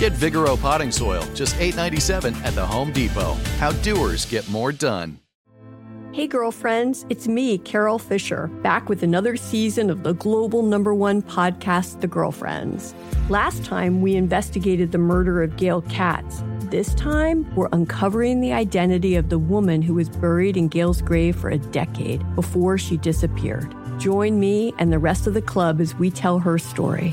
Get Vigoro potting soil, just $8.97 at the Home Depot. How doers get more done. Hey, girlfriends, it's me, Carol Fisher, back with another season of the global number one podcast, The Girlfriends. Last time, we investigated the murder of Gail Katz. This time, we're uncovering the identity of the woman who was buried in Gail's grave for a decade before she disappeared. Join me and the rest of the club as we tell her story.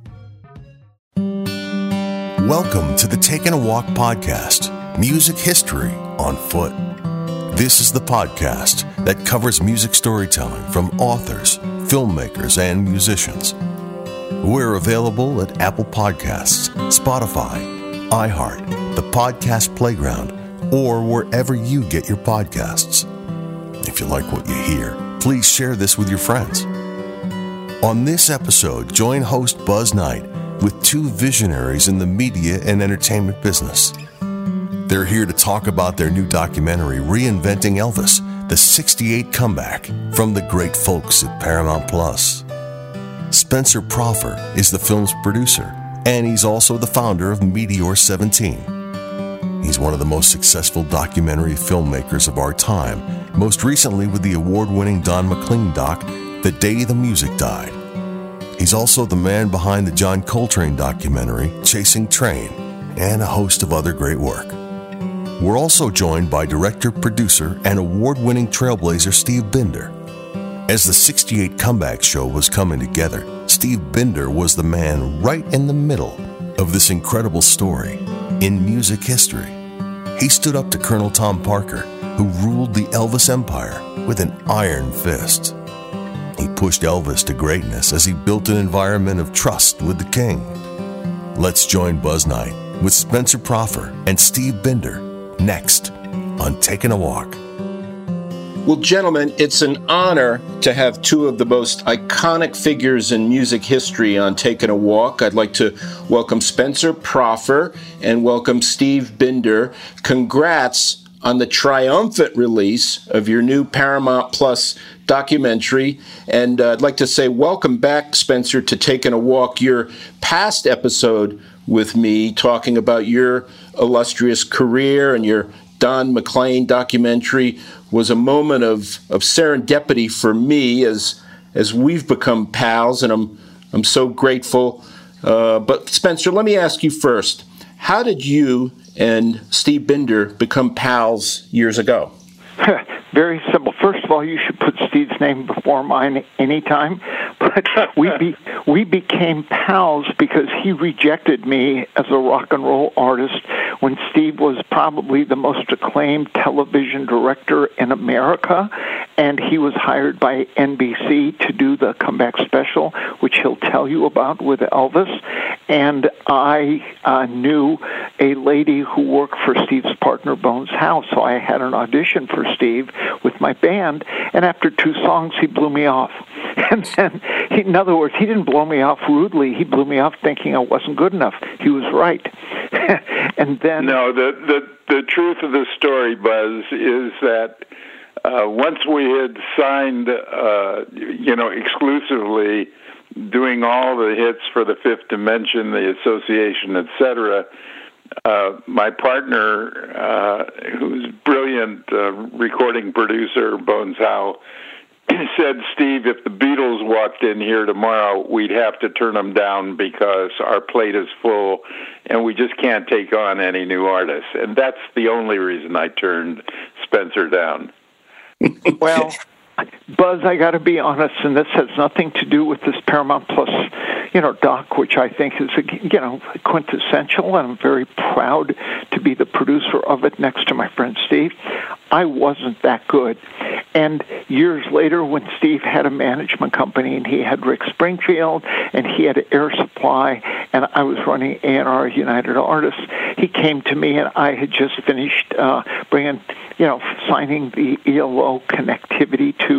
Welcome to the Taking a Walk podcast, music history on foot. This is the podcast that covers music storytelling from authors, filmmakers, and musicians. We're available at Apple Podcasts, Spotify, iHeart, the Podcast Playground, or wherever you get your podcasts. If you like what you hear, please share this with your friends. On this episode, join host Buzz Knight with two visionaries in the media and entertainment business. They're here to talk about their new documentary, Reinventing Elvis, the 68 comeback from the great folks at Paramount Plus. Spencer Proffer is the film's producer, and he's also the founder of Meteor 17. He's one of the most successful documentary filmmakers of our time, most recently with the award winning Don McLean doc, The Day the Music Died. He's also the man behind the John Coltrane documentary, Chasing Trane, and a host of other great work. We're also joined by director, producer, and award winning trailblazer Steve Binder. As the 68 Comeback Show was coming together, Steve Binder was the man right in the middle of this incredible story in music history. He stood up to Colonel Tom Parker, who ruled the Elvis empire with an iron fist. He pushed Elvis to greatness as he built an environment of trust with the king. Let's join Buzz Knight with Spencer Proffer and Steve Binder next on Taking a Walk. Well, gentlemen, it's an honor to have two of the most iconic figures in music history on Taking a Walk. I'd like to welcome Spencer Proffer and welcome Steve Binder. Congrats on the triumphant release of your new Paramount Plus documentary. And uh, I'd like to say welcome back, Spencer, to Taking a Walk. Your past episode with me talking about your illustrious career and your Don McLean documentary was a moment of, of serendipity for me as as we've become pals, and I'm I'm so grateful. Uh, but Spencer, let me ask you first: How did you and Steve Binder become pals years ago? Very simple. First of all, you should put Steve's name before mine anytime. But we be, we became pals because he rejected me as a rock and roll artist when Steve was probably the most acclaimed television director in America, and he was hired by NBC to do the comeback special, which he'll tell you about with Elvis. And I uh, knew a lady who worked for Steve's partner Bones Howe, so I had an audition for Steve with my band, and after two songs, he blew me off. And then, he, in other words, he didn't blow me off rudely. He blew me off thinking I wasn't good enough. He was right. and then. No, the, the, the truth of the story, Buzz, is that uh, once we had signed, uh, you know, exclusively doing all the hits for the Fifth Dimension, the Association, etc., uh, my partner, uh, who's brilliant uh, recording producer, Bones Howe, said, Steve, if the Beatles walked in here tomorrow, we'd have to turn them down because our plate is full and we just can't take on any new artists. And that's the only reason I turned Spencer down. well, Buzz, I got to be honest, and this has nothing to do with this Paramount Plus, you know, doc, which I think is, you know, quintessential, and I'm very proud to be the producer of it next to my friend Steve. I wasn't that good. And years later, when Steve had a management company and he had Rick Springfield and he had Air Supply and I was running A&R United Artists, he came to me and I had just finished uh, bringing, you know, signing the ELO connectivity to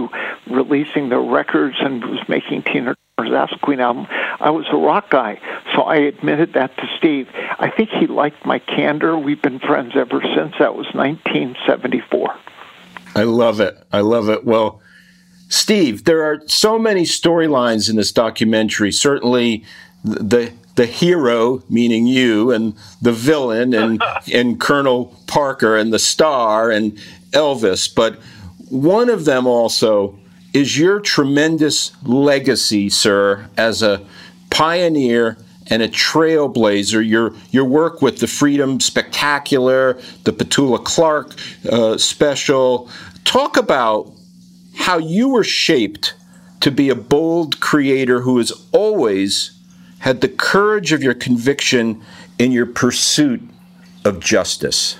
releasing the records and was making Tina Turner's Acid Queen album. I was a rock guy, so I admitted that to Steve. I think he liked my candor. We've been friends ever since. That was 1974. I love it. I love it. Well, Steve, there are so many storylines in this documentary. Certainly, the the hero, meaning you, and the villain, and and Colonel Parker, and the star, and Elvis. But one of them also is your tremendous legacy, sir, as a pioneer and a trailblazer. Your your work with the Freedom Spectacular, the Petula Clark uh, special. Talk about how you were shaped to be a bold creator who has always had the courage of your conviction in your pursuit of justice.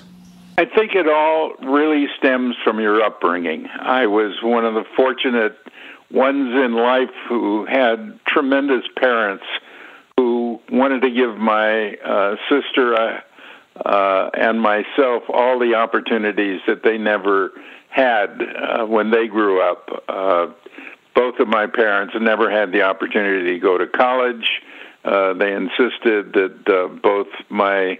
I think it all really stems from your upbringing. I was one of the fortunate ones in life who had tremendous parents who wanted to give my uh, sister uh, uh, and myself all the opportunities that they never had uh, when they grew up. Uh, both of my parents never had the opportunity to go to college. Uh, they insisted that uh, both my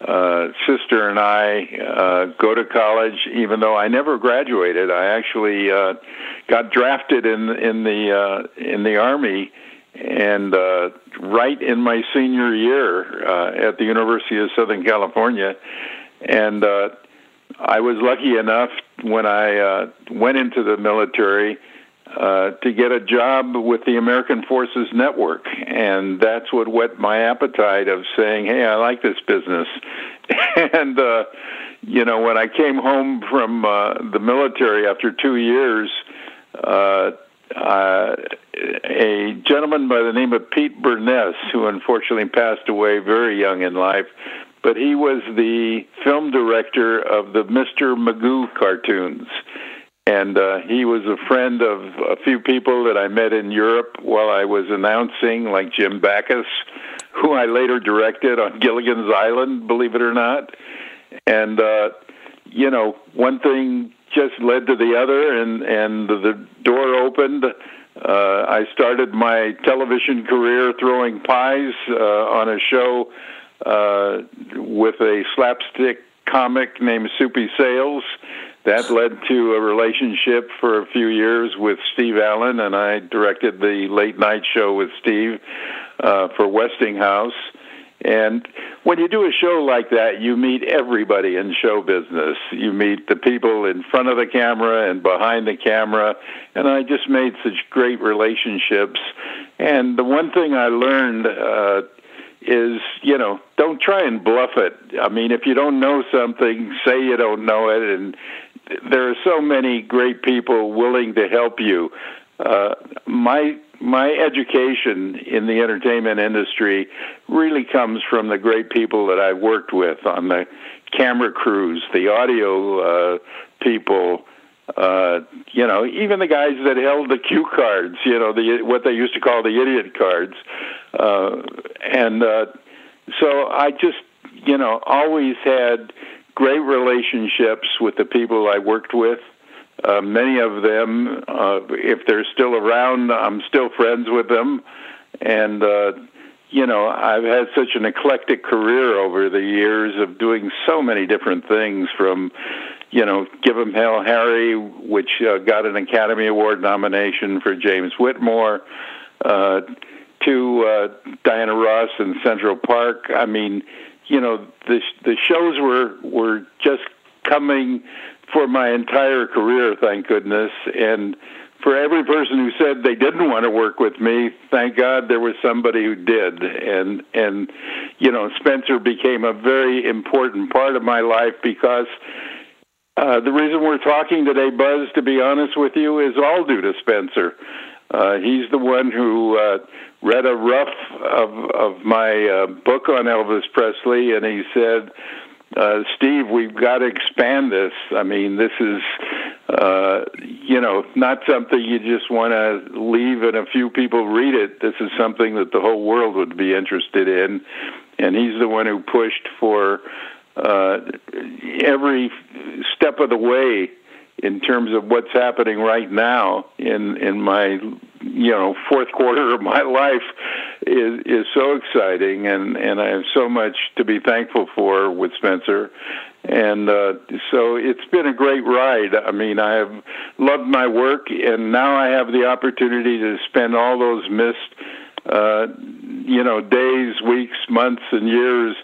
uh, sister and I uh, go to college, even though I never graduated. I actually uh, got drafted in in the uh, in the army, and uh, right in my senior year uh, at the University of Southern California, and uh, I was lucky enough when I uh, went into the military uh, to get a job with the American Forces Network, and that's what whet my appetite of saying, "Hey, I like this business." and uh, you know, when I came home from uh, the military after two years, uh, uh, a gentleman by the name of Pete Burness, who unfortunately passed away very young in life, but he was the film director of the Mr. Magoo cartoons and uh, he was a friend of a few people that I met in Europe while I was announcing, like Jim Backus, who I later directed on Gilligan's Island, believe it or not. And uh, you know, one thing just led to the other, and and the door opened. Uh, I started my television career throwing pies uh, on a show uh, with a slapstick comic named Soupy Sales that led to a relationship for a few years with Steve Allen, and I directed the late night show with Steve uh, for Westinghouse. And when you do a show like that, you meet everybody in show business. You meet the people in front of the camera and behind the camera. And I just made such great relationships. And the one thing I learned uh, is, you know, don't try and bluff it. I mean, if you don't know something, say you don't know it and there are so many great people willing to help you. Uh, my my education in the entertainment industry really comes from the great people that I worked with on the camera crews, the audio uh, people, uh, you know, even the guys that held the cue cards, you know, the what they used to call the idiot cards, uh, and uh, so I just, you know, always had great relationships with the people I worked with. Uh, many of them, uh, if they're still around, I'm still friends with them. And, uh, you know, I've had such an eclectic career over the years of doing so many different things from, you know, Give 'em Hell Harry, which uh, got an Academy Award nomination for James Whitmore, uh, to uh, Diana Ross in Central Park. I mean, you know, the the shows were were just coming for my entire career, thank goodness. And for every person who said they didn't want to work with me, thank God there was somebody who did. And and you know, Spencer became a very important part of my life because uh, the reason we're talking today, Buzz, to be honest with you, is all due to Spencer. Uh, he's the one who uh, read a rough of of my uh, book on Elvis Presley, and he said, uh, "Steve, we've got to expand this. I mean, this is, uh, you know, not something you just want to leave and a few people read it. This is something that the whole world would be interested in." And he's the one who pushed for uh, every step of the way in terms of what's happening right now in in my you know fourth quarter of my life is is so exciting and and I have so much to be thankful for with Spencer and uh, so it's been a great ride. I mean, I have loved my work, and now I have the opportunity to spend all those missed, uh, you know, days, weeks, months, and years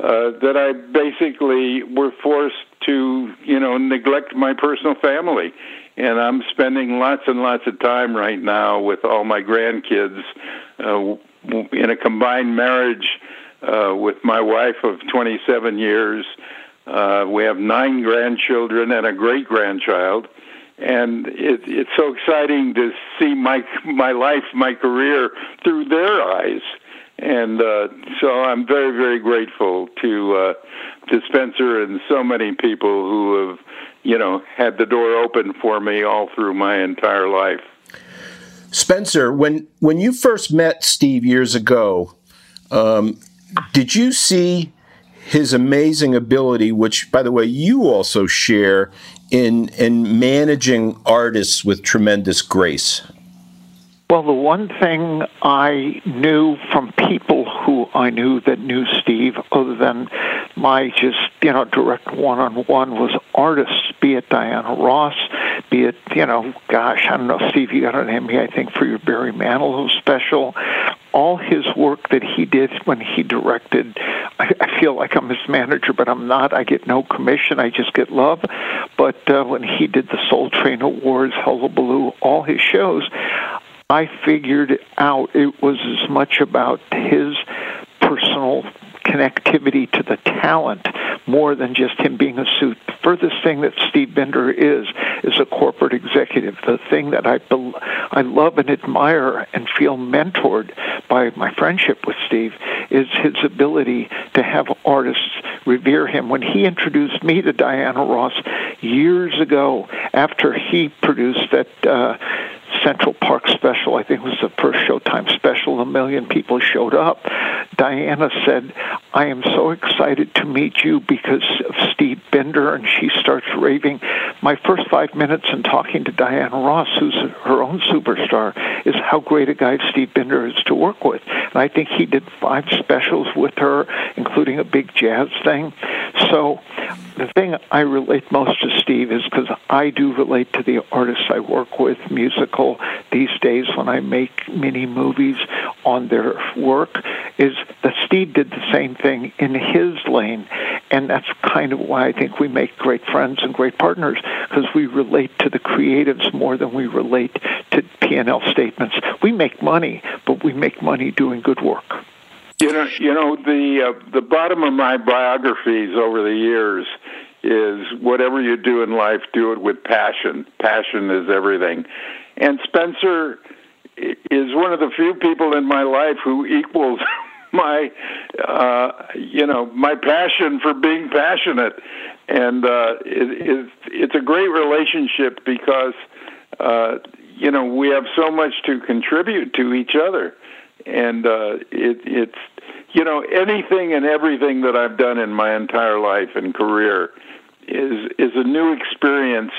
uh, that I basically were forced to, you know, neglect my personal family. And I'm spending lots and lots of time right now with all my grandkids uh, in a combined marriage uh, with my wife of 27 years. Uh, we have nine grandchildren and a great grandchild. And it, it's so exciting to see my my life, my career through their eyes and uh, so I'm very, very grateful to uh, Spencer and so many people who have, you know, had the door open for me all through my entire life. Spencer, when when you first met Steve years ago, um, did you see his amazing ability, which, by the way, you also share in in managing artists with tremendous grace? Well, the one thing I knew from people who I knew that knew Steve, other than my just, you know, direct one on one, was artists, be it Diana Ross, be it, you know, gosh, I don't know, Steve, you got an Emmy, I think, for your Barry Manilow special. All his work that he did when he directed, I, I feel like I'm his manager, but I'm not. I get no commission, I just get love. But uh, when he did the Soul Train Awards, Hullabaloo, all his shows, I figured out it was as much about his personal connectivity to the talent more than just him being a suit. The furthest thing that Steve Binder is is a corporate executive. The thing that I be- I love and admire and feel mentored by my friendship with Steve is his ability to have artists revere him. When he introduced me to Diana Ross years ago, after he produced that. Uh, Central Park special. I think it was the first Showtime special. A million people showed up. Diana said, I am so excited to meet you because of Steve Binder. And she starts raving. My first five minutes in talking to Diana Ross, who's her own superstar, is how great a guy Steve Binder is to work with. And I think he did five specials with her, including a big jazz thing. So the thing I relate most to Steve is because I do relate to the artists I work with, musical, these days when I make mini movies on their work, is that Steve did the same thing in his lane. And that's kind of why I think we make great friends and great partners, because we relate to the creatives more than we relate to P&L statements. We make money, but we make money doing good work. You know, you know the uh, the bottom of my biographies over the years is whatever you do in life, do it with passion. Passion is everything. And Spencer is one of the few people in my life who equals my uh you know my passion for being passionate and uh it, it it's a great relationship because uh you know we have so much to contribute to each other and uh it it's you know anything and everything that I've done in my entire life and career is is a new experience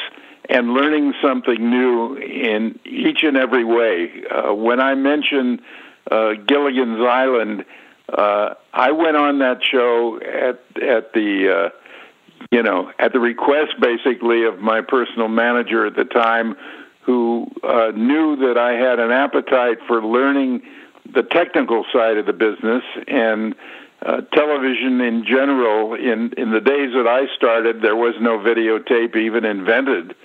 and learning something new in each and every way. Uh, when I mention uh, Gilligan's Island, uh, I went on that show at at the uh, you know at the request basically of my personal manager at the time, who uh, knew that I had an appetite for learning the technical side of the business and uh, television in general. In in the days that I started, there was no videotape even invented.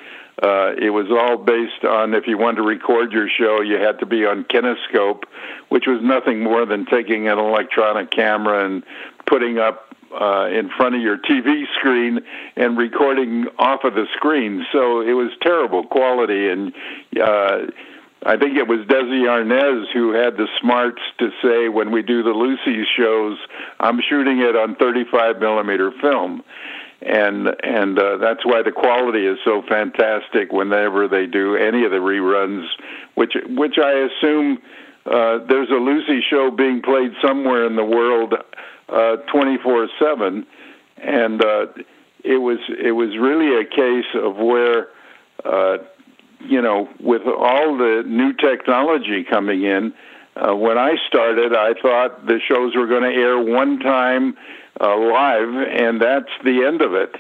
Uh, it was all based on if you wanted to record your show, you had to be on kinescope, which was nothing more than taking an electronic camera and putting up uh, in front of your TV screen and recording off of the screen. So it was terrible quality, and uh, I think it was Desi Arnaz who had the smarts to say when we do the Lucy shows, I'm shooting it on 35 millimeter film and and uh, that's why the quality is so fantastic whenever they do any of the reruns, which which I assume uh, there's a Lucy show being played somewhere in the world, twenty four seven, and uh, it was it was really a case of where. You know, with all the new technology coming in, uh, when I started, I thought the shows were going to air one time uh, live, and that's the end of it.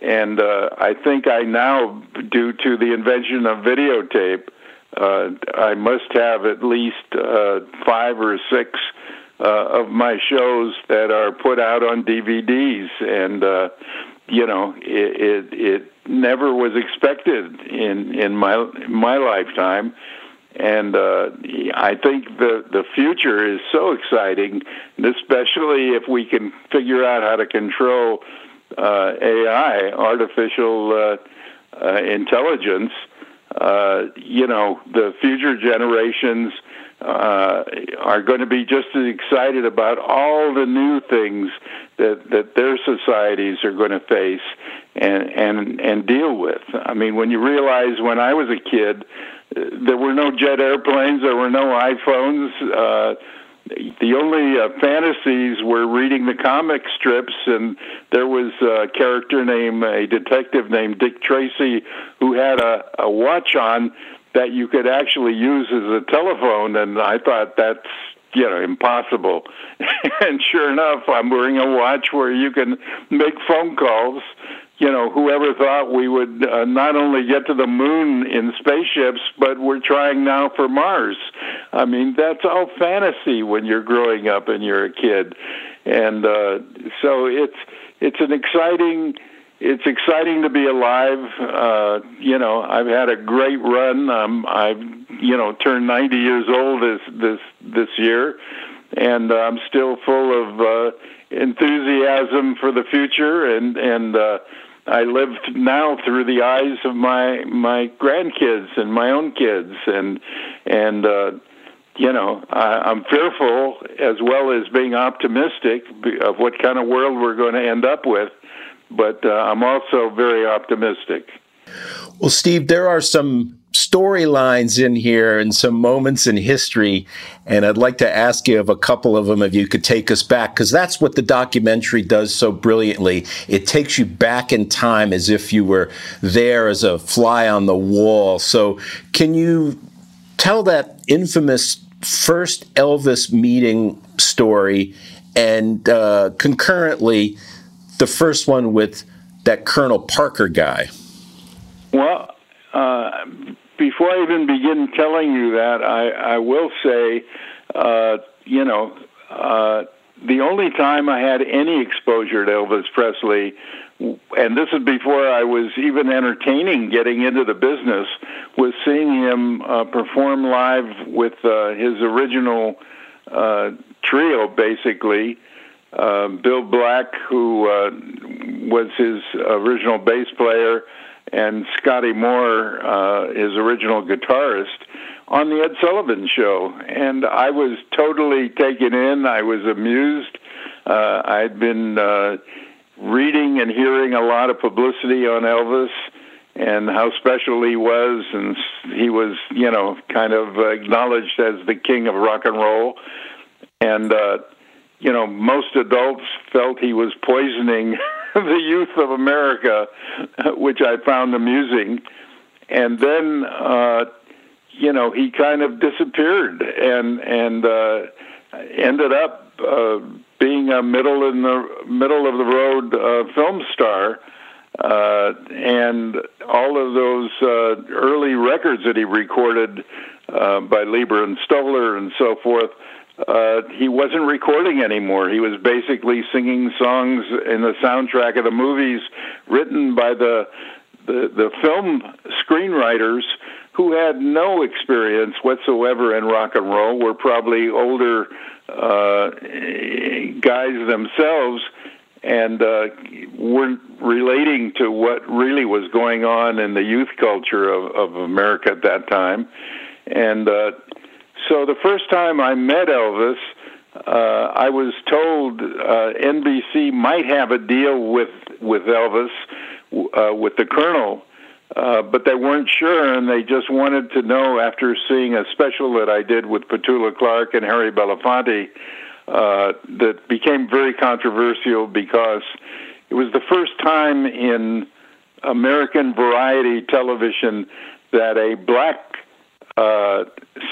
And uh, I think I now, due to the invention of videotape, uh, I must have at least uh, five or six uh, of my shows that are put out on DVDs, and uh, you know, it, it it never was expected in in my my lifetime and uh, I think the the future is so exciting, especially if we can figure out how to control uh, AI, artificial uh, uh, intelligence. Uh, you know, the future generations uh, are going to be just as excited about all the new things that that their societies are going to face and and and deal with. I mean, when you realize when I was a kid there were no jet airplanes. There were no iPhones. Uh, the only uh, fantasies were reading the comic strips, and there was a character named a detective named Dick Tracy who had a, a watch on that you could actually use as a telephone, and I thought that's you know impossible. and sure enough, I'm wearing a watch where you can make phone calls you know, whoever thought we would uh, not only get to the moon in spaceships, but we're trying now for Mars. I mean, that's all fantasy when you're growing up and you're a kid, and uh, so it's it's an exciting. It's exciting to be alive. Uh, you know, I've had a great run. Um, I've you know turned 90 years old this this this year, and I'm still full of uh, enthusiasm for the future and and uh, I live now through the eyes of my my grandkids and my own kids, and and uh, you know I, I'm fearful as well as being optimistic of what kind of world we're going to end up with, but uh, I'm also very optimistic. Well, Steve, there are some storylines in here and some moments in history. And I'd like to ask you of a couple of them if you could take us back, because that's what the documentary does so brilliantly. It takes you back in time as if you were there as a fly on the wall. So, can you tell that infamous first Elvis meeting story and uh, concurrently the first one with that Colonel Parker guy? Well, uh, before I even begin telling you that, I, I will say, uh, you know, uh, the only time I had any exposure to Elvis Presley, and this is before I was even entertaining getting into the business, was seeing him uh, perform live with uh, his original uh, trio, basically. Uh, Bill Black, who uh, was his original bass player, and Scotty Moore, uh, his original guitarist, on the Ed Sullivan Show, and I was totally taken in. I was amused. Uh, I'd been uh, reading and hearing a lot of publicity on Elvis and how special he was, and he was, you know, kind of acknowledged as the king of rock and roll. And uh, you know, most adults felt he was poisoning the youth of America, which I found amusing. and then uh, you know he kind of disappeared and and uh, ended up uh, being a middle in the middle of the road uh, film star. Uh, and all of those uh, early records that he recorded uh, by Leiber and Stoller and so forth, uh, he wasn't recording anymore. He was basically singing songs in the soundtrack of the movies written by the the, the film screenwriters who had no experience whatsoever in rock and roll were probably older uh, guys themselves and uh, weren't relating to what really was going on in the youth culture of, of America at that time. And uh, so the first time I met Elvis, uh, I was told uh, NBC might have a deal with with Elvis, uh, with the Colonel, uh, but they weren't sure, and they just wanted to know after seeing a special that I did with Petula Clark and Harry Belafonte uh, that became very controversial because it was the first time in American variety television that a black uh,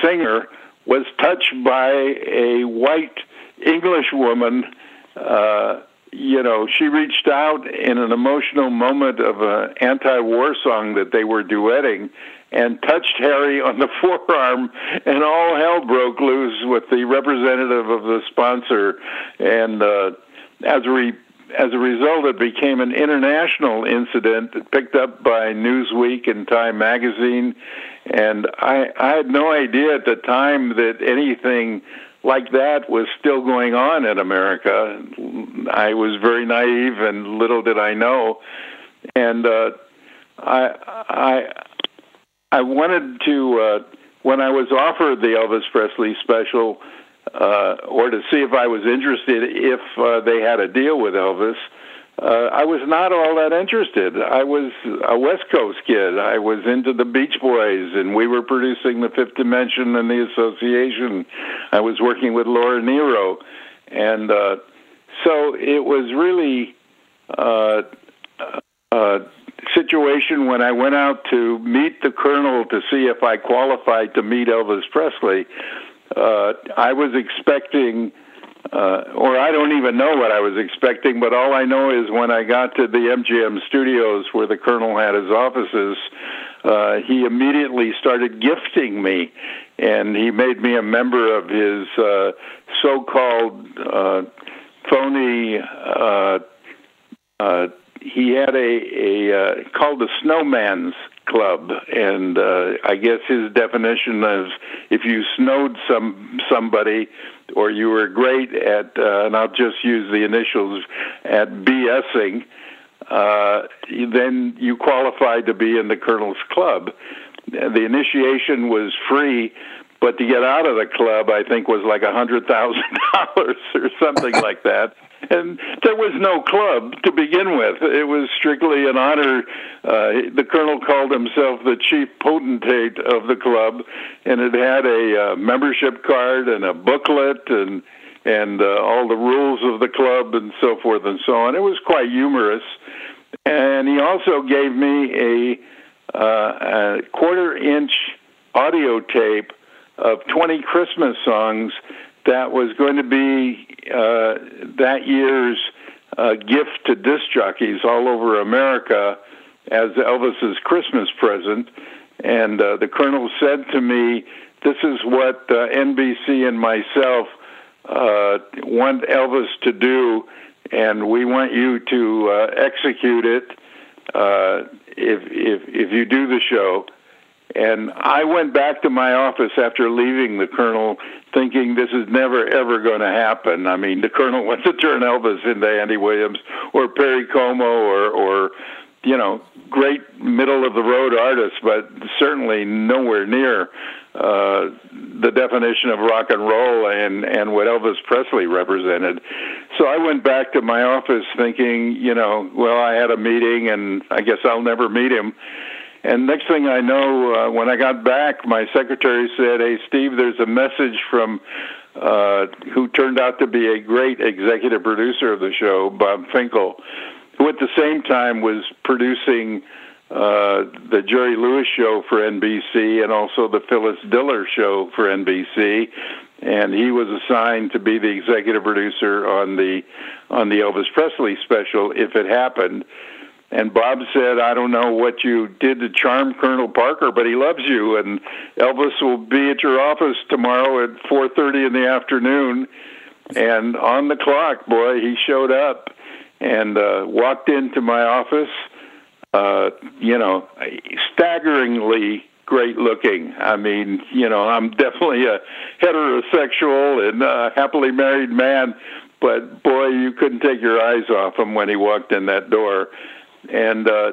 singer was touched by a white English woman. Uh, you know, she reached out in an emotional moment of an anti-war song that they were duetting, and touched Harry on the forearm, and all hell broke loose with the representative of the sponsor, and uh, as a re- as a result, it became an international incident picked up by Newsweek and Time magazine, and I, I had no idea at the time that anything like that was still going on in America. I was very naive, and little did I know. And uh, I, I, I wanted to uh, when I was offered the Elvis Presley special, uh, or to see if I was interested if uh, they had a deal with Elvis uh, I was not all that interested. I was a West Coast kid. I was into the Beach Boys, and we were producing the Fifth Dimension and the Association. I was working with Laura Nyro, and uh, so it was really uh, a situation when I went out to meet the Colonel to see if I qualified to meet Elvis Presley. Uh, I was expecting uh, or I don't even know what I was expecting, but all I know is when I got to the MGM studios where the colonel had his offices, uh, he immediately started gifting me, and he made me a member of his uh, so-called uh, phony. Uh, uh, he had a, a uh, called the Snowman's Club, and uh, I guess his definition of if you snowed some somebody or you were great at, uh, and I'll just use the initials, at BSing, uh, then you qualified to be in the Colonel's Club. The initiation was free, but to get out of the club, I think was like a hundred thousand dollars or something like that and there was no club to begin with. It was strictly an honor. Uh, the colonel called himself the chief potentate of the club, and it had a uh, membership card and a booklet and and uh, all the rules of the club and so forth and so on. It was quite humorous, and he also gave me a, uh, a quarter inch audio tape of 20 Christmas songs that was going to be uh, that year's uh, gift to disc jockeys all over America as Elvis's Christmas present. And uh, the colonel said to me, "This is what uh, NBC and myself uh, want Elvis to do, and we want you to uh, execute it uh, if if if you do the show." And I went back to my office after leaving the colonel thinking this is never ever going to happen. I mean, the colonel wants to turn Elvis into Andy Williams or Perry Como or or you know, great middle of the road artists, but certainly nowhere near uh, the definition of rock and roll and and what Elvis Presley represented. So I went back to my office thinking, you know, well, I had a meeting and I guess I'll never meet him. And next thing I know, uh, when I got back, my secretary said, "Hey, Steve, there's a message from uh, who turned out to be a great executive producer of the show, Bob Finkel, who at the same time was producing uh, the Jerry Lewis show for NBC and also the Phyllis Diller show for NBC, and he was assigned to be the executive producer on the on the Elvis Presley special if it happened. And Bob said, I don't know what you did to charm Colonel Parker, but he loves you. And Elvis will be at your office tomorrow at 4.30 in the afternoon. And on the clock, boy, he showed up and uh, walked into my office, uh, you know, staggeringly great looking. I mean, you know, I'm definitely a heterosexual and uh, happily married man, but boy, you couldn't take your eyes off him when he walked in that door and uh,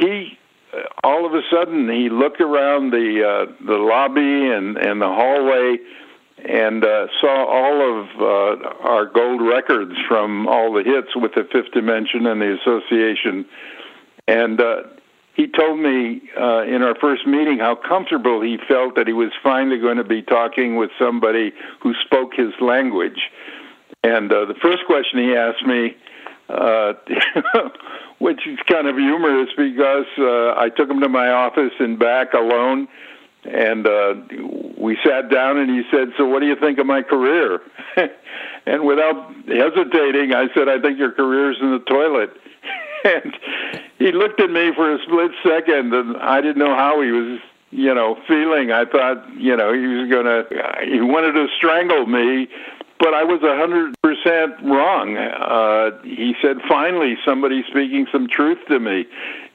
he uh, all of a sudden he looked around the uh, the lobby and and the hallway and uh, saw all of uh, our gold records from all the hits with the Fifth Dimension and the Association, and uh, he told me uh, in our first meeting how comfortable he felt that he was finally going to be talking with somebody who spoke his language. And uh, the first question he asked me uh, which is kind of humorous because uh, I took him to my office and back alone, and uh, we sat down and he said, "So what do you think of my career?" and without hesitating, I said, "I think your career's in the toilet." and he looked at me for a split second, and I didn't know how he was you know, feeling. I thought, you know, he was going to, he wanted to strangle me, but I was a hundred percent wrong. Uh, he said, "Finally, somebody speaking some truth to me,"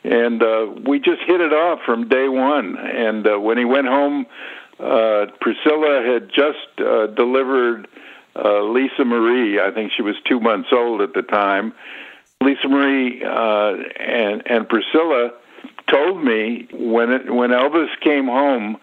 and uh, we just hit it off from day one. And uh, when he went home, uh, Priscilla had just uh, delivered uh, Lisa Marie. I think she was two months old at the time. Lisa Marie uh, and and Priscilla told me when it, when Elvis came home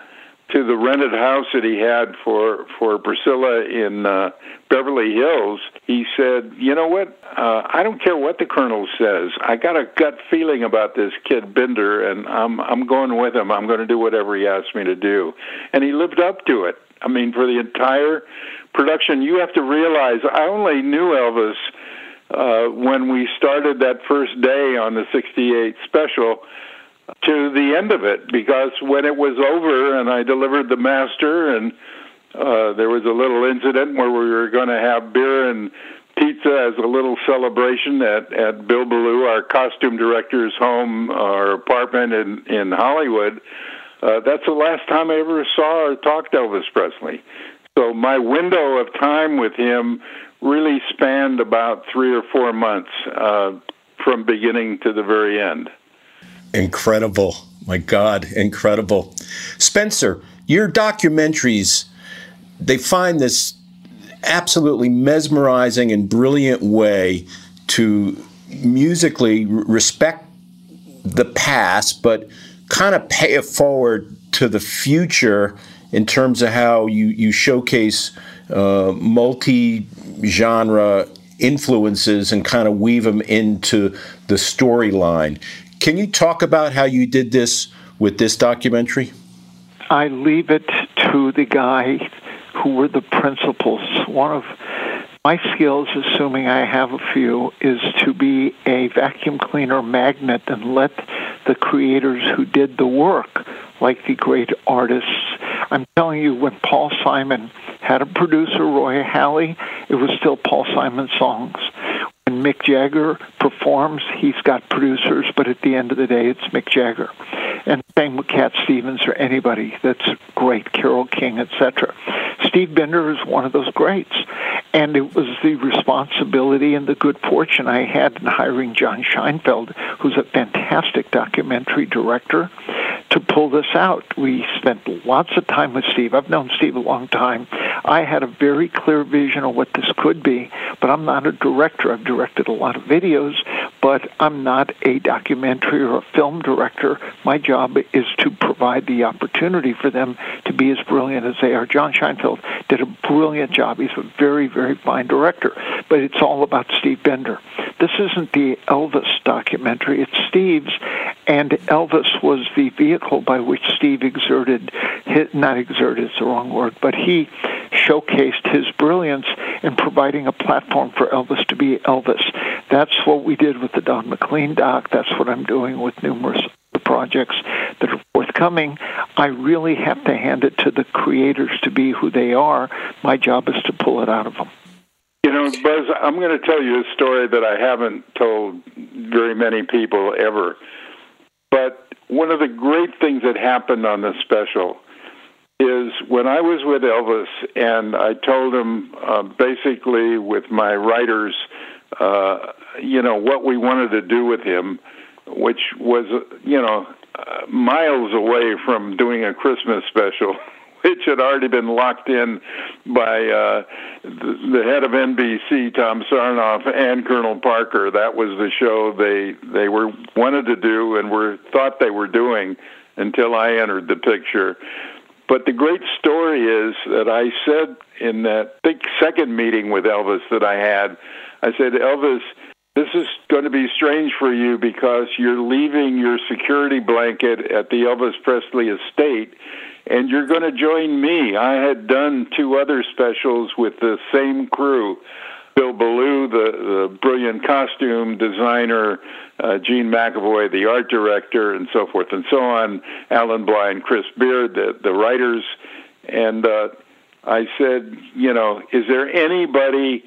to the rented house that he had for for Priscilla in uh, Beverly Hills, he said, "You know what? Uh, I don't care what the colonel says. I got a gut feeling about this kid Binder, and I'm I'm going with him. I'm going to do whatever he asks me to do." And he lived up to it. I mean, for the entire production, you have to realize I only knew Elvis uh, when we started that first day on the '68 special to the end of it because when it was over and I delivered the master and uh, there was a little incident where we were going to have beer and pizza as a little celebration at at Bill Belew, our costume director's home, our apartment in in Hollywood. Uh, that's the last time I ever saw or talked to Elvis Presley. So my window of time with him really spanned about three or four months uh, from beginning to the very end. Incredible. My God, incredible. Spencer, your documentaries, they find this absolutely mesmerizing and brilliant way to musically respect the past, but kind of pay it forward to the future in terms of how you, you showcase uh, multi genre influences and kind of weave them into the storyline. Can you talk about how you did this with this documentary? I leave it to the guy who were the principals. One of my skills, assuming I have a few, is to be a vacuum cleaner magnet and let the creators who did the work, like the great artists. I'm telling you, when Paul Simon had a producer, Roy Halee, it was still Paul Simon songs. When Mick Jagger performs, he's got producers, but at the end of the day, it's Mick Jagger. And same with Cat Stevens or anybody that's great, Carole King, etc. Steve Binder is one of those greats. And it was the responsibility and the good fortune I had in hiring John Scheinfeld, who's a fantastic documentary director, to pull this out. We spent lots of time with Steve. I've known Steve a long time. I had a very clear vision of what this could be, but I'm not a director. I've directed a lot of videos, but I'm not a documentary or a film director. My job is to provide the opportunity for them be as brilliant as they are. John Scheinfeld did a brilliant job. He's a very, very fine director, but it's all about Steve Binder. This isn't the Elvis documentary, it's Steve's, and Elvis was the vehicle by which Steve exerted, his, not exerted, it's the wrong word, but he showcased his brilliance in providing a platform for Elvis to be Elvis. That's what we did with the Don McLean doc. That's what I'm doing with numerous projects that are forthcoming, I really have to hand it to the creators to be who they are. My job is to pull it out of them. You know, Buzz, I'm going to tell you a story that I haven't told very many people ever. But one of the great things that happened on this special is when I was with Elvis and I told him uh, basically with my writers, uh, you know, what we wanted to do with him, which was, you know, uh, miles away from doing a Christmas special. which had already been locked in by uh, the, the head of NBC, Tom Sarnoff, and Colonel Parker. That was the show they they were wanted to do and were thought they were doing until I entered the picture. But the great story is that I said in that big second meeting with Elvis that I had, I said, Elvis, this is going to be strange for you because you're leaving your security blanket at the Elvis Presley estate and you're going to join me. I had done two other specials with the same crew. Bill Belew, the, the brilliant costume designer, uh, Gene McAvoy, the art director, and so forth and so on, Allan Blye and Chris Bearde, the, the writers. And uh, I said, you know, is there anybody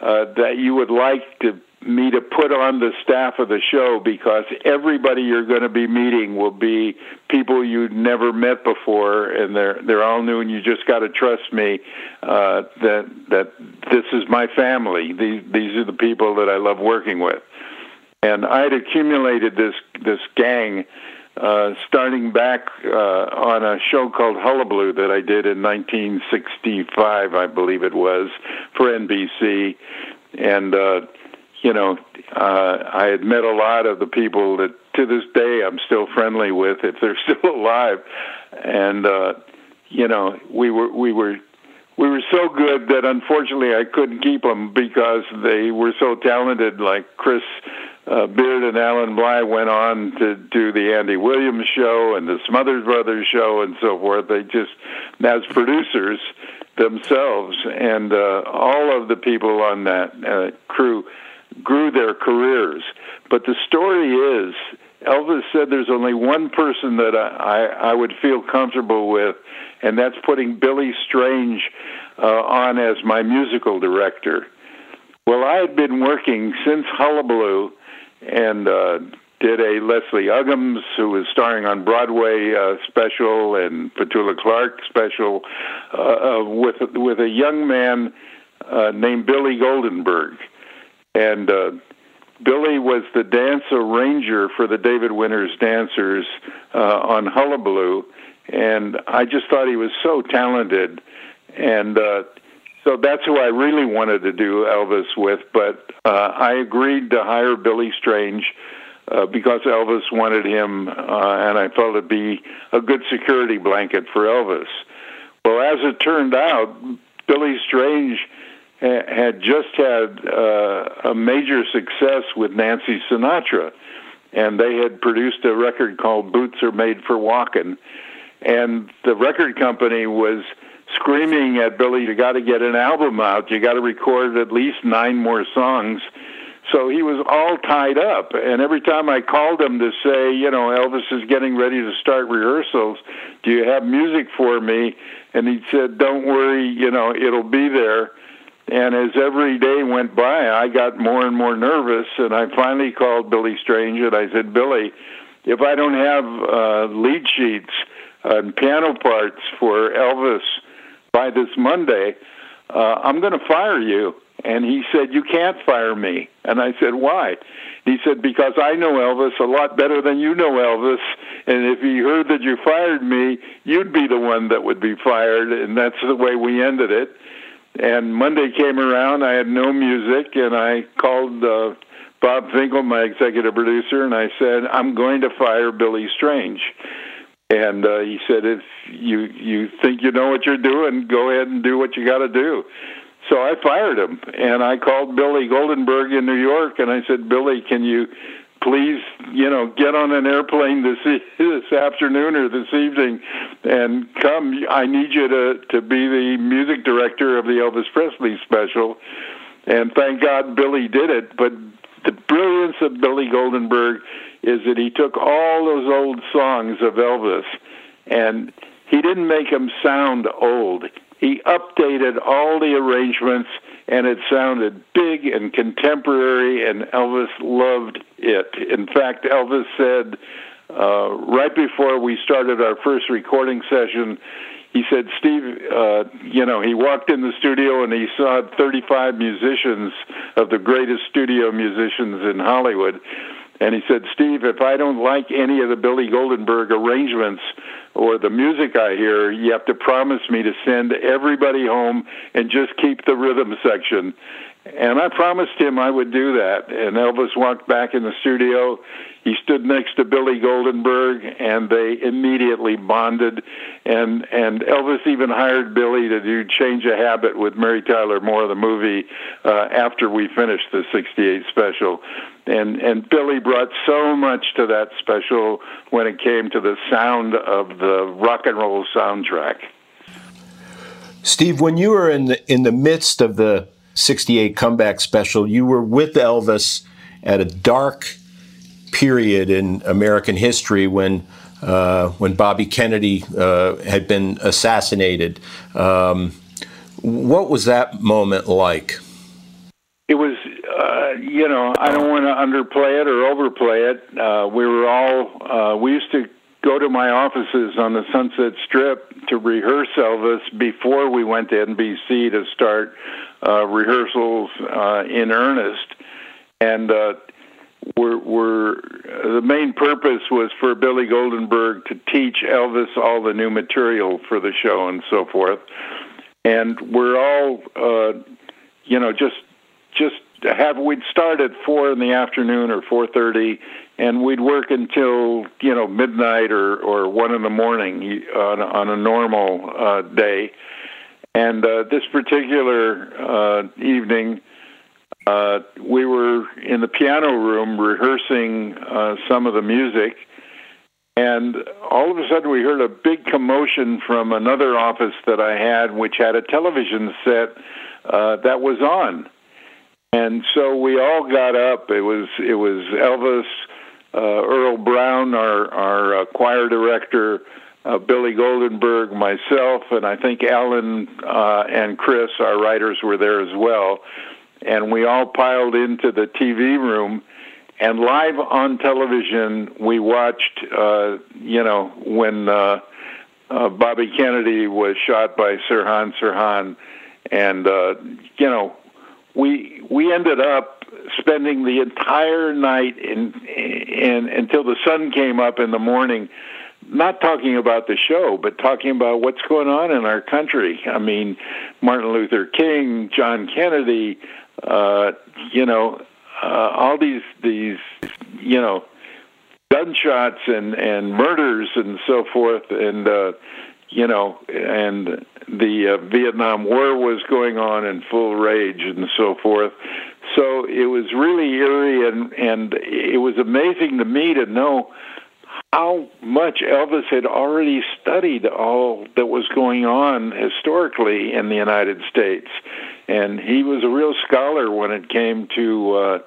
uh, that you would like to me to put on the staff of the show because everybody you're going to be meeting will be people you have never met before, and they're they're all new, and you just got to trust me uh, that that this is my family. These these are the people that I love working with, and I had accumulated this this gang. Uh, starting back uh, on a show called Hullabaloo that I did in 1965, I believe it was, for NBC, and uh, you know, uh, I had met a lot of the people that to this day I'm still friendly with if they're still alive, and uh, you know, we were we were we were so good that unfortunately I couldn't keep them because they were so talented. Like Chris uh, Bearde and Allan Blye went on to do the Andy Williams show and the Smothers Brothers show and so forth. They just as producers themselves and uh, all of the people on that uh, crew grew their careers. But the story is, Elvis said there's only one person that I, I, I would feel comfortable with, and that's putting Billy Strange uh, on as my musical director. Well, I had been working since Hullabaloo and uh, did a Leslie Uggams, who was starring on Broadway uh, special, and Petula Clark special, uh, uh, with with a young man uh, named Billy Goldenberg and uh, Billy was the dance arranger for the David Winters dancers uh, on Hullabaloo, and I just thought he was so talented, and uh, so that's who I really wanted to do Elvis with. But uh, I agreed to hire Billy Strange. Uh, because Elvis wanted him, uh, and I felt it'd be a good security blanket for Elvis. Well, as it turned out, Billy Strange had just had uh, a major success with Nancy Sinatra, and they had produced a record called "Boots Are Made for Walking," and the record company was screaming at Billy, "You got to get an album out. You got to record at least nine more songs." So he was all tied up, and every time I called him to say, you know, Elvis is getting ready to start rehearsals. Do you have music for me? And he said, "Don't worry, you know, it'll be there." And as every day went by, I got more and more nervous, and I finally called Billy Strange and I said, Billy, if I don't have uh, lead sheets and piano parts for Elvis by this Monday, uh, I'm going to fire you. And he said, You can't fire me. And I said, Why? He said, Because I know Elvis a lot better than you know Elvis. And if he heard that you fired me, you'd be the one that would be fired. And that's the way we ended it. And Monday came around, I had no music, and I called uh, Bob Finkel, my executive producer, and I said, "I'm going to fire Billy Strange." And uh, he said, "If you you think you know what you're doing, go ahead and do what you got to do." So I fired him, and I called Billy Goldenberg in New York, and I said, "Billy, can you please, you know, get on an airplane this this afternoon or this evening and come. I need you to to be the music director of the Elvis Presley special." And thank God Billy did it, but the brilliance of Billy Goldenberg is that he took all those old songs of Elvis and he didn't make them sound old. He updated all the arrangements and it sounded big and contemporary, and Elvis loved it. In fact, Elvis said uh, right before we started our first recording session, he said, Steve, uh, you know, he walked in the studio and he saw 35 musicians of the greatest studio musicians in Hollywood. And he said, Steve, if I don't like any of the Billy Goldenberg arrangements or the music I hear, you have to promise me to send everybody home and just keep the rhythm section. And I promised him I would do that. And Elvis walked back in the studio. He stood next to Billy Goldenberg, and they immediately bonded. And and Elvis even hired Billy to do "Change a Habit" with Mary Tyler Moore, the movie, uh, after we finished the '68 special. And and Billy brought so much to that special when it came to the sound of the rock and roll soundtrack. Steve, when you were in the in the midst of the 68 comeback special, you were with Elvis at a dark period in American history when uh, when Bobby Kennedy uh, had been assassinated. Um, what was that moment like? It was, uh, you know, I don't want to underplay it or overplay it. Uh, we were all, uh, we used to go to my offices on the Sunset Strip to rehearse Elvis before we went to NBC to start uh, rehearsals uh, in earnest, and uh, we're, we're the main purpose was for Billy Goldenberg to teach Elvis all the new material for the show and so forth, and we're all, uh, you know, just just have we'd start at four in the afternoon or four thirty and we'd work until you know midnight or or one in the morning on on a normal uh day and uh, this particular uh, evening, uh, we were in the piano room rehearsing uh, some of the music, and all of a sudden we heard a big commotion from another office that I had, which had a television set uh, that was on. And so we all got up. It was it was Elvis, uh, Earl Brown, our our choir director, uh, Billy Goldenberg, myself, and I think Alan uh, and Chris, our writers, were there as well. And we all piled into the TV room. And live on television, we watched, uh, you know, when uh, uh, Bobby Kennedy was shot by Sirhan Sirhan. And, uh, you know, we we ended up spending the entire night in, in until the sun came up in the morning not talking about the show, but talking about what's going on in our country. I mean, Martin Luther King, John Kennedy, uh, you know, uh, all these these you know gunshots and and murders and so forth, and uh, you know, and the uh, Vietnam War was going on in full rage and so forth. So it was really eerie, and and it was amazing to me to know how much Elvis had already studied all that was going on historically in the United States. And he was a real scholar when it came to, uh,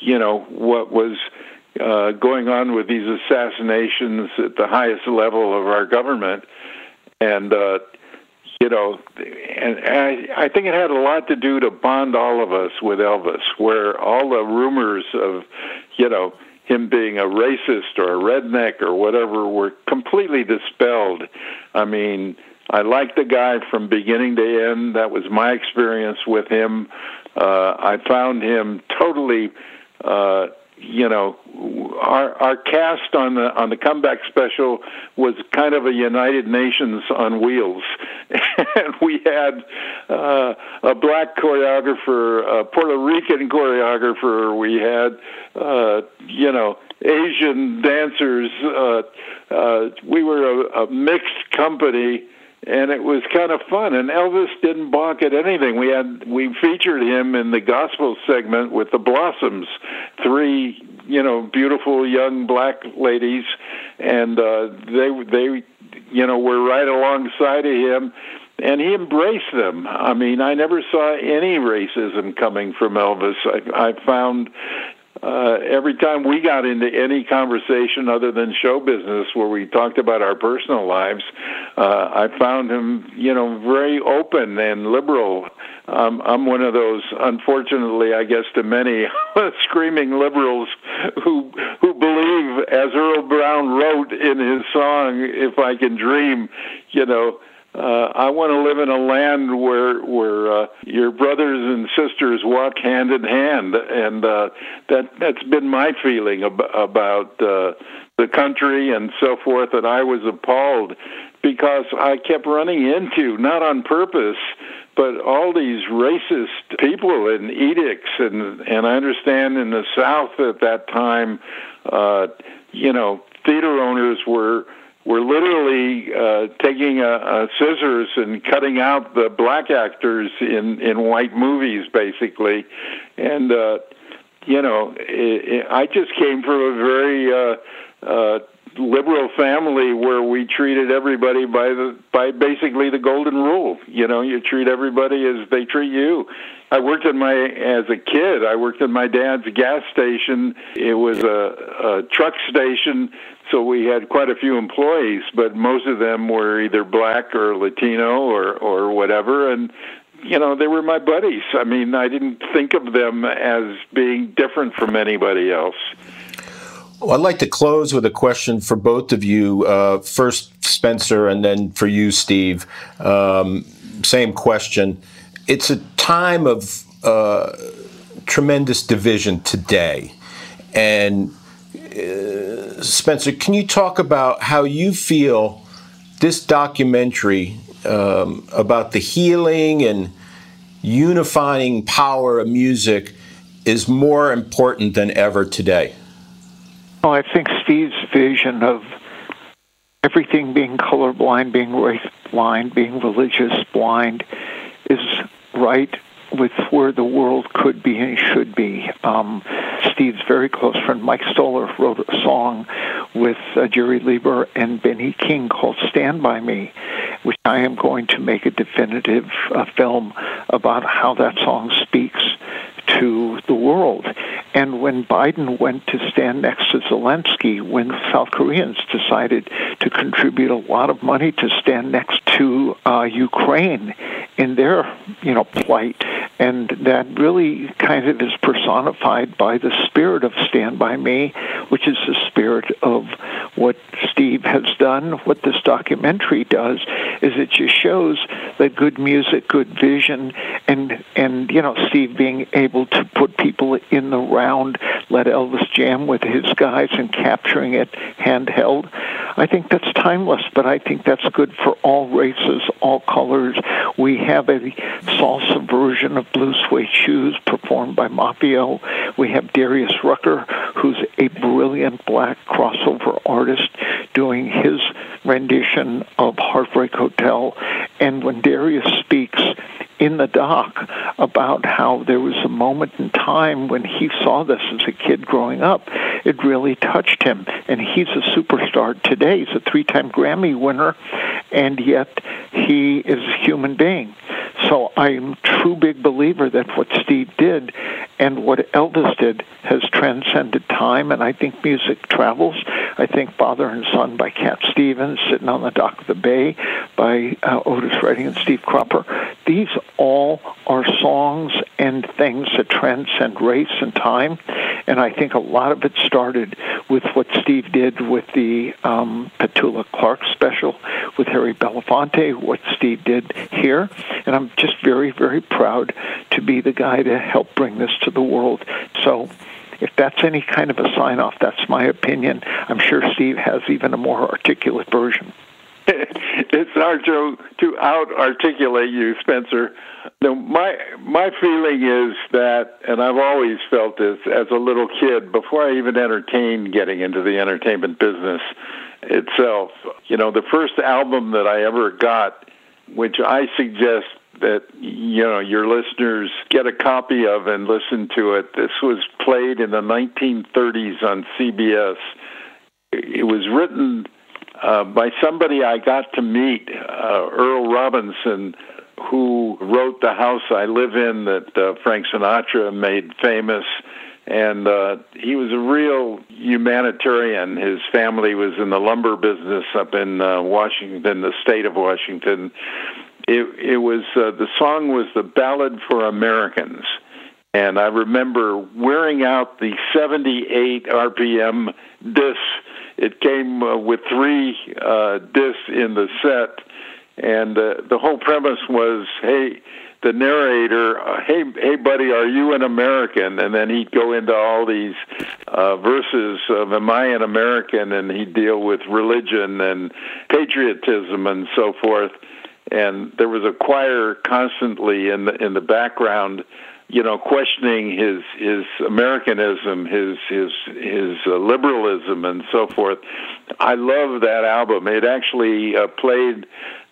you know, what was uh, going on with these assassinations at the highest level of our government. And, uh, you know, and I, I think it had a lot to do to bond all of us with Elvis, where all the rumors of, you know, him being a racist or a redneck or whatever were completely dispelled. I mean, I liked the guy from beginning to end. That was my experience with him. Uh, I found him totally uh, you know, our our cast on the on the comeback special was kind of a United Nations on wheels, and we had uh, a black choreographer, a Puerto Rican choreographer, we had uh, you know Asian dancers. Uh, uh, we were a, a mixed company and it was kind of fun. And Elvis didn't balk at anything. We had we featured him in the gospel segment with the Blossoms, three you know beautiful young black ladies, and uh, they they you know were right alongside of him. And he embraced them. I mean, I never saw any racism coming from Elvis. I, I found uh, every time we got into any conversation other than show business where we talked about our personal lives, uh, I found him, you know, very open and liberal. Um, I'm one of those, unfortunately, I guess to many, screaming liberals who who believe, as Earl Brown wrote in his song "If I Can Dream," you know uh, I want to live in a land where where uh, your brothers and sisters walk hand in hand, and uh, that that's been my feeling ab- about uh, the country and so forth. And I was appalled because I kept running into, not on purpose, but all these racist people and edicts, and and I understand in the South at that time, uh, you know, theater owners were were literally uh, taking a, a scissors and cutting out the black actors in in white movies, basically, and uh, you know, it, it, I just came from a very uh, uh, liberal family where we treated everybody by the by basically the golden rule. You know, you treat everybody as they treat you. I worked in my as a kid. I worked in my dad's gas station. It was a, a truck station, so we had quite a few employees, but most of them were either black or Latino or or whatever, and you know they were my buddies. I mean, I didn't think of them as being different from anybody else. Well, I'd like to close with a question for both of you. Uh, first, Spencer, and then for you, Steve. Um, same question. It's a time of uh, tremendous division today. And uh, Spencer, can you talk about how you feel this documentary um, about the healing and unifying power of music is more important than ever today? Well, I think Steve's vision of everything being colorblind, being race blind, being religious blind is right with where the world could be and should be. Um, Steve's very close friend Mike Stoller wrote a song with uh, Jerry Leiber and Benny King called "Stand by Me," which I am going to make a definitive uh, film about how that song speaks to the world. And when Biden went to stand next to Zelensky, when South Koreans decided to contribute a lot of money to stand next to uh, Ukraine in their, you know, plight, and that really kind of is personified by the spirit of Stand By Me, which is the spirit of what Steve has done, what this documentary does, is it just shows that good music, good vision, and and you know Steve being able to put people in the round, let Elvis jam with his guys, and capturing it handheld. I think that's timeless, but I think that's good for all races, all colors. We have a salsa version of Blue Suede Shoes performed by Mafio. We have Darius Rucker, who's a brilliant black crossover artist, doing his rendition of Heartbreak Hotel. And when Darius speaks, in the doc about how there was a moment in time when he saw this as a kid growing up. It really touched him, and he's a superstar today. He's a three time Grammy winner, and yet he is a human being. So I'm a true big believer that what Steve did and what Elvis did has transcended time, and I think music travels. I think Father and Son by Cat Stevens, Sitting on the Dock of the Bay by uh, Otis Redding and Steve Cropper. These all are songs and things that transcend race and time, and I think a lot of it started with what Steve did with the um, Petula Clark special with Harry Belafonte, what Steve did here, and I'm just very, very proud to be the guy to help bring this to the world. So if that's any kind of a sign off, that's my opinion. I'm sure Steve has even a more articulate version. it's hard to to out articulate you, Spencer. No, my my feeling is that, and I've always felt this as a little kid before I even entertained getting into the entertainment business itself. You know, the first album that I ever got, which I suggest that you know your listeners get a copy of and listen to it. This was played in the 1930s on CBS. It was written uh, by somebody I got to meet, uh, Earl Robinson, who wrote "The House I Live In" that uh, Frank Sinatra made famous. and uh, he was a real humanitarian. His family was in the lumber business up in uh, Washington, the state of Washington. It, it was uh, the song was the Ballad for Americans, and I remember wearing out the 78 RPM discs. It came uh, with three uh, discs in the set, and uh, the whole premise was, hey the narrator, uh, "Hey, hey, buddy, are you an American?" And then he'd go into all these uh, verses of "Am I an American?" and he'd deal with religion and patriotism and so forth. And there was a choir constantly in the in the background, you know, questioning his his Americanism, his his his uh, liberalism, and so forth. I love that album. It actually uh, played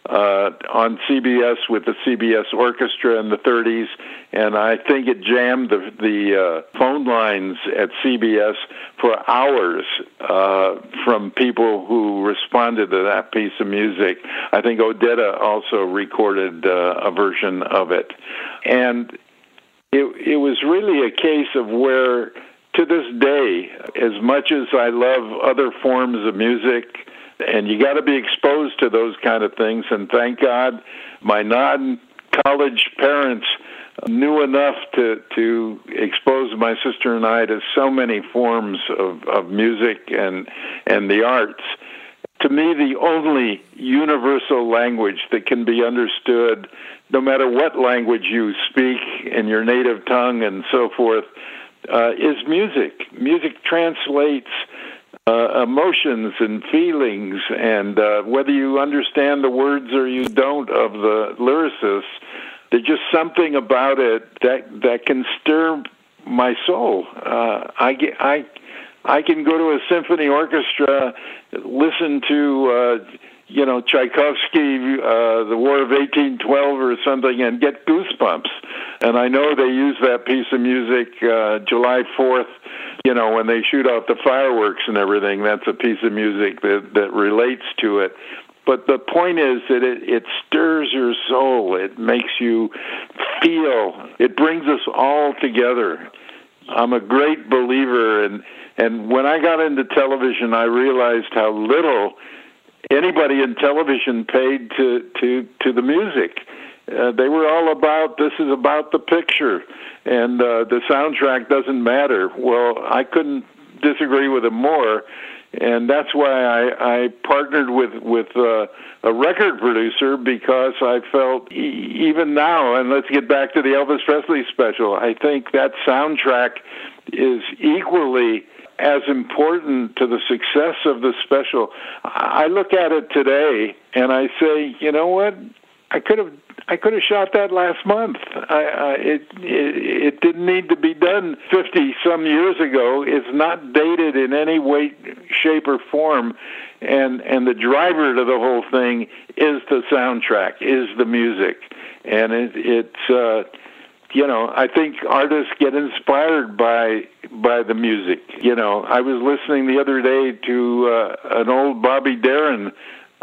uh, on CBS with the CBS Orchestra in the 30s, and I think it jammed the, the uh, phone lines at CBS for hours uh, from people who responded to that piece of music. I think Odetta also recorded uh, a version of it, and it it was really a case of where. To this day, as much as I love other forms of music, and you got to be exposed to those kind of things. And thank God, my non-college parents knew enough to to expose my sister and I to so many forms of, of music and and the arts. To me, the only universal language that can be understood, no matter what language you speak in your native tongue and so forth, uh, is music. Music translates uh, emotions and feelings, and uh, whether you understand the words or you don't of the lyricists, there's just something about it that that can stir my soul. Uh, I get I. I can go to a symphony orchestra, listen to uh, you know Tchaikovsky, uh, the War of 1812 or something, and get goosebumps. And I know they use that piece of music uh, July 4th you know, when they shoot off the fireworks and everything, that's a piece of music that that relates to it. But the point is that it, it stirs your soul. It makes you feel. It brings us all together. I'm a great believer, and and when I got into television, I realized how little anybody in television paid to to to the music. Uh, they were all about this is about the picture and uh, the soundtrack doesn't matter. Well, I couldn't disagree with him more, and that's why I, I partnered with with uh, a record producer because I felt e- even now, and let's get back to the Elvis Presley special. I think that soundtrack is equally as important to the success of the special. I look at it today and I say, you know what? I could have I could have shot that last month. I, I, it, it it didn't need to be done 50 some years ago. It's not dated in any way, shape, or form, and and the driver to the whole thing is the soundtrack, is the music, and it, it's. Uh, you know, I think artists get inspired by by the music. You know, I was listening the other day to uh, an old Bobby Darin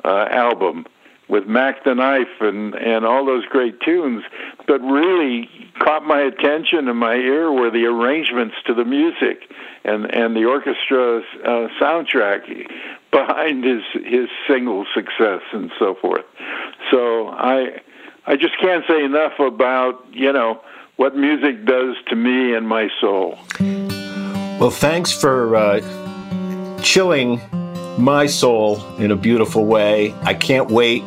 uh, album, with Mac the Knife and and all those great tunes, but really caught my attention and my ear were the arrangements to the music and and the orchestra uh, soundtrack behind his his single success and so forth. So I I just can't say enough about you know what music does to me and my soul. Well, thanks for uh, chilling my soul in a beautiful way. I can't wait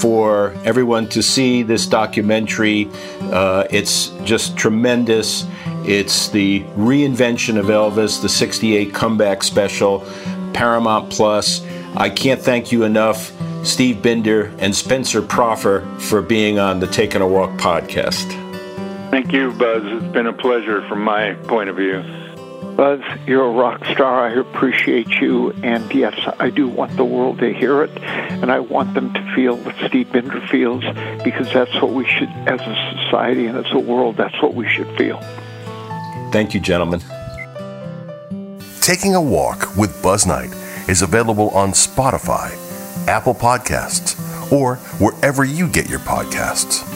for everyone to see this documentary. Uh, it's just tremendous. It's the reinvention of Elvis, the 68 comeback special, Paramount Plus. I can't thank you enough, Steve Binder and Spencer Proffer, for being on the Taking a Walk podcast. Thank you, Buzz. It's been a pleasure from my point of view. Buzz, you're a rock star. I appreciate you. And yes, I do want the world to hear it. And I want them to feel what Steve Binder feels because that's what we should, as a society and as a world, that's what we should feel. Thank you, gentlemen. Taking a Walk with Buzz Knight is available on Spotify, Apple Podcasts, or wherever you get your podcasts.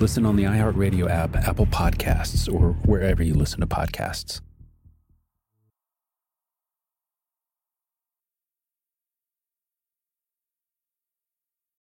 Listen on the iHeartRadio app, Apple Podcasts, or wherever you listen to podcasts.